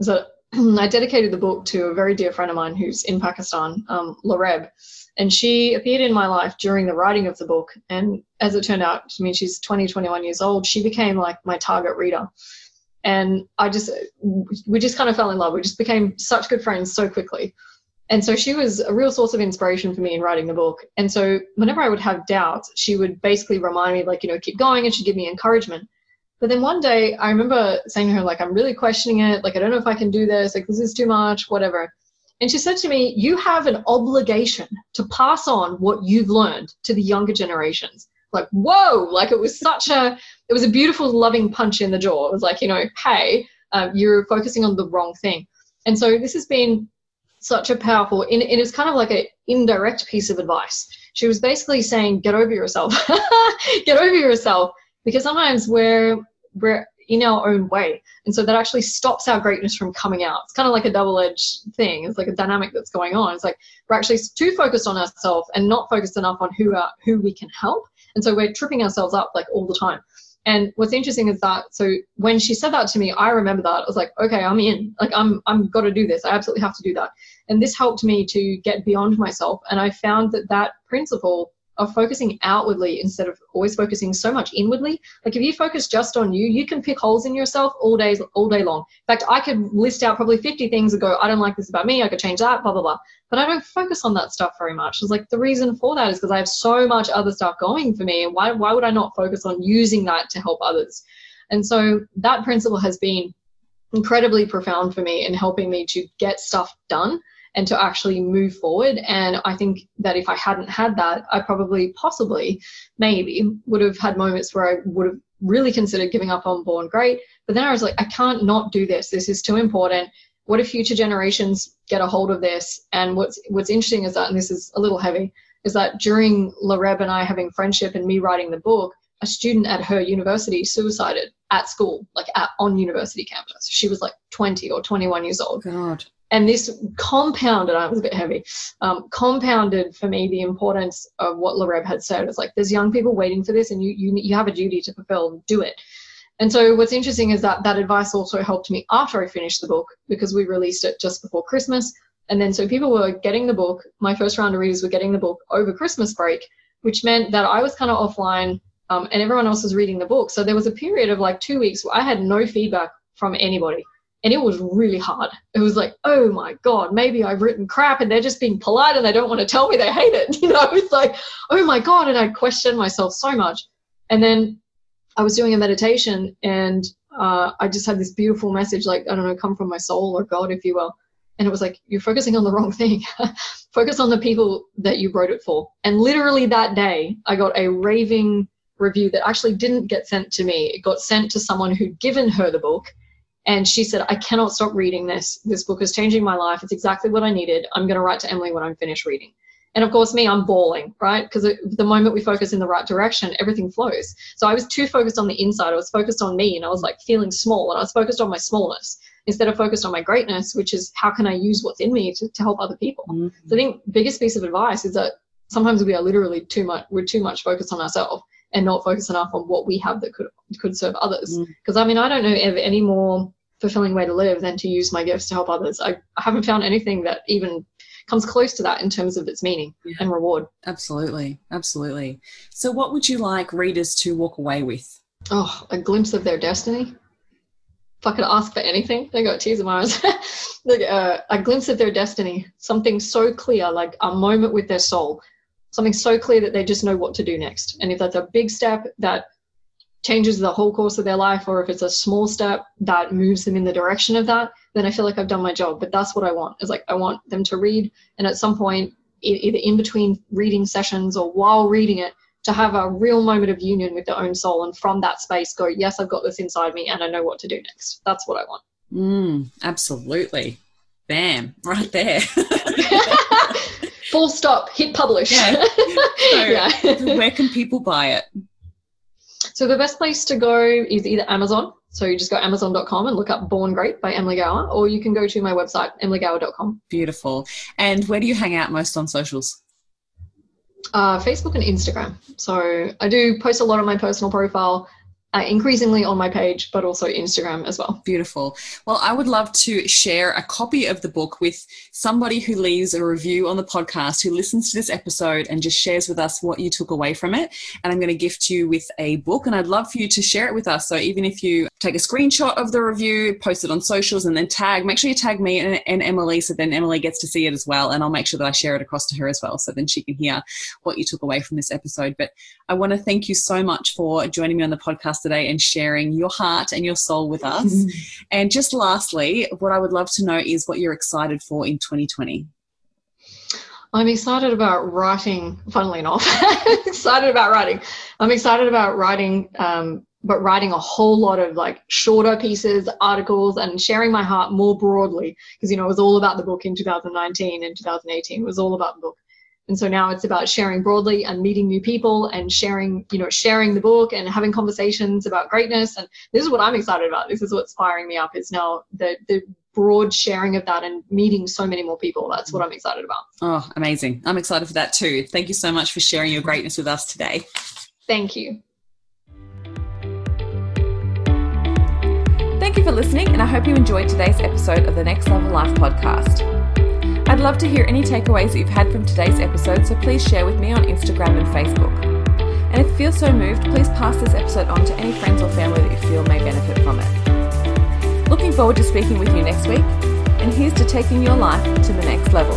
that I dedicated the book to a very dear friend of mine who's in Pakistan, um, Lareb, and she appeared in my life during the writing of the book. And as it turned out, I mean, she's 20, 21 years old. She became like my target reader. And I just, we just kind of fell in love. We just became such good friends so quickly. And so she was a real source of inspiration for me in writing the book. And so whenever I would have doubts, she would basically remind me, like, you know, keep going, and she'd give me encouragement. But then one day I remember saying to her, like, I'm really questioning it. Like, I don't know if I can do this. Like, this is too much, whatever. And she said to me, You have an obligation to pass on what you've learned to the younger generations. Like, whoa, like it was such a, it was a beautiful, loving punch in the jaw. It was like, you know, hey, um, you're focusing on the wrong thing. And so this has been such a powerful, and it is kind of like an indirect piece of advice. She was basically saying, get over yourself, get over yourself, because sometimes we're, we're in our own way. And so that actually stops our greatness from coming out. It's kind of like a double edged thing. It's like a dynamic that's going on. It's like we're actually too focused on ourselves and not focused enough on who, are, who we can help. And so we're tripping ourselves up like all the time. And what's interesting is that so when she said that to me, I remember that. I was like, okay, I'm in. Like I'm I'm got to do this. I absolutely have to do that. And this helped me to get beyond myself. And I found that that principle of focusing outwardly instead of always focusing so much inwardly. Like if you focus just on you, you can pick holes in yourself all days, all day long. In fact, I could list out probably 50 things and go, I don't like this about me. I could change that, blah, blah, blah. But I don't focus on that stuff very much. It's like the reason for that is because I have so much other stuff going for me. And why, why would I not focus on using that to help others? And so that principle has been incredibly profound for me in helping me to get stuff done and to actually move forward. And I think that if I hadn't had that, I probably, possibly, maybe would have had moments where I would have really considered giving up on Born Great. But then I was like, I can't not do this. This is too important. What if future generations get a hold of this? And what's what's interesting is that, and this is a little heavy, is that during Lareb and I having friendship and me writing the book, a student at her university suicided at school, like at on university campus. She was like 20 or 21 years old. God and this compounded, I was a bit heavy, um, compounded for me the importance of what Lareb had said. It's like there's young people waiting for this, and you you you have a duty to fulfill. And do it. And so what's interesting is that that advice also helped me after I finished the book because we released it just before Christmas. And then so people were getting the book. My first round of readers were getting the book over Christmas break, which meant that I was kind of offline um, and everyone else was reading the book. So there was a period of like two weeks where I had no feedback from anybody and it was really hard. It was like, oh my God, maybe I've written crap and they're just being polite and they don't want to tell me they hate it. You know, it's like, oh my God. And I questioned myself so much. And then I was doing a meditation and uh, I just had this beautiful message, like, I don't know, come from my soul or God, if you will. And it was like, you're focusing on the wrong thing. Focus on the people that you wrote it for. And literally that day, I got a raving review that actually didn't get sent to me. It got sent to someone who'd given her the book and she said, I cannot stop reading this. This book is changing my life. It's exactly what I needed. I'm going to write to Emily when I'm finished reading. And of course, me, I'm bawling, right? Because the moment we focus in the right direction, everything flows. So I was too focused on the inside. I was focused on me and I was like feeling small and I was focused on my smallness instead of focused on my greatness, which is how can I use what's in me to, to help other people. Mm-hmm. So I think biggest piece of advice is that sometimes we are literally too much, we're too much focused on ourselves and not focused enough on what we have that could could serve others. Because mm. I mean, I don't know ever any more fulfilling way to live than to use my gifts to help others. I, I haven't found anything that even comes close to that in terms of its meaning yeah. and reward. Absolutely. Absolutely. So, what would you like readers to walk away with? Oh, a glimpse of their destiny. If I could ask for anything, I got tears in my eyes. like, uh, a glimpse of their destiny, something so clear, like a moment with their soul, something so clear that they just know what to do next. And if that's a big step that changes the whole course of their life or if it's a small step that moves them in the direction of that then i feel like i've done my job but that's what i want. Is like i want them to read and at some point either in between reading sessions or while reading it to have a real moment of union with their own soul and from that space go yes i've got this inside me and i know what to do next. That's what i want. Mm, absolutely. Bam. Right there. Full stop. Hit publish. Yeah. So, yeah. where can people buy it so the best place to go is either Amazon. So you just go amazon.com and look up Born Great by Emily Gowor, or you can go to my website, emilygowor.com. Beautiful. And where do you hang out most on socials? Uh, Facebook and Instagram. So I do post a lot on my personal profile. Uh, increasingly on my page, but also Instagram as well. Beautiful. Well, I would love to share a copy of the book with somebody who leaves a review on the podcast, who listens to this episode and just shares with us what you took away from it. And I'm going to gift you with a book, and I'd love for you to share it with us. So even if you take a screenshot of the review, post it on socials, and then tag, make sure you tag me and, and Emily so then Emily gets to see it as well. And I'll make sure that I share it across to her as well so then she can hear what you took away from this episode. But I want to thank you so much for joining me on the podcast podcast today and sharing your heart and your soul with us. Mm-hmm. And just lastly, what I would love to know is what you're excited for in 2020. I'm excited about writing, funnily enough, excited about writing. I'm excited about writing, um, but writing a whole lot of like shorter pieces, articles, and sharing my heart more broadly. Because, you know, it was all about the book in 2019 and 2018. It was all about the book. And so now it's about sharing broadly and meeting new people and sharing, you know, sharing the book and having conversations about greatness. And this is what I'm excited about. This is what's firing me up is now the the broad sharing of that and meeting so many more people. That's what I'm excited about. Oh, amazing. I'm excited for that too. Thank you so much for sharing your greatness with us today. Thank you. Thank you for listening, and I hope you enjoyed today's episode of the Next Level Life podcast. I'd love to hear any takeaways that you've had from today's episode, so please share with me on Instagram and Facebook. And if you feel so moved, please pass this episode on to any friends or family that you feel may benefit from it. Looking forward to speaking with you next week, and here's to taking your life to the next level.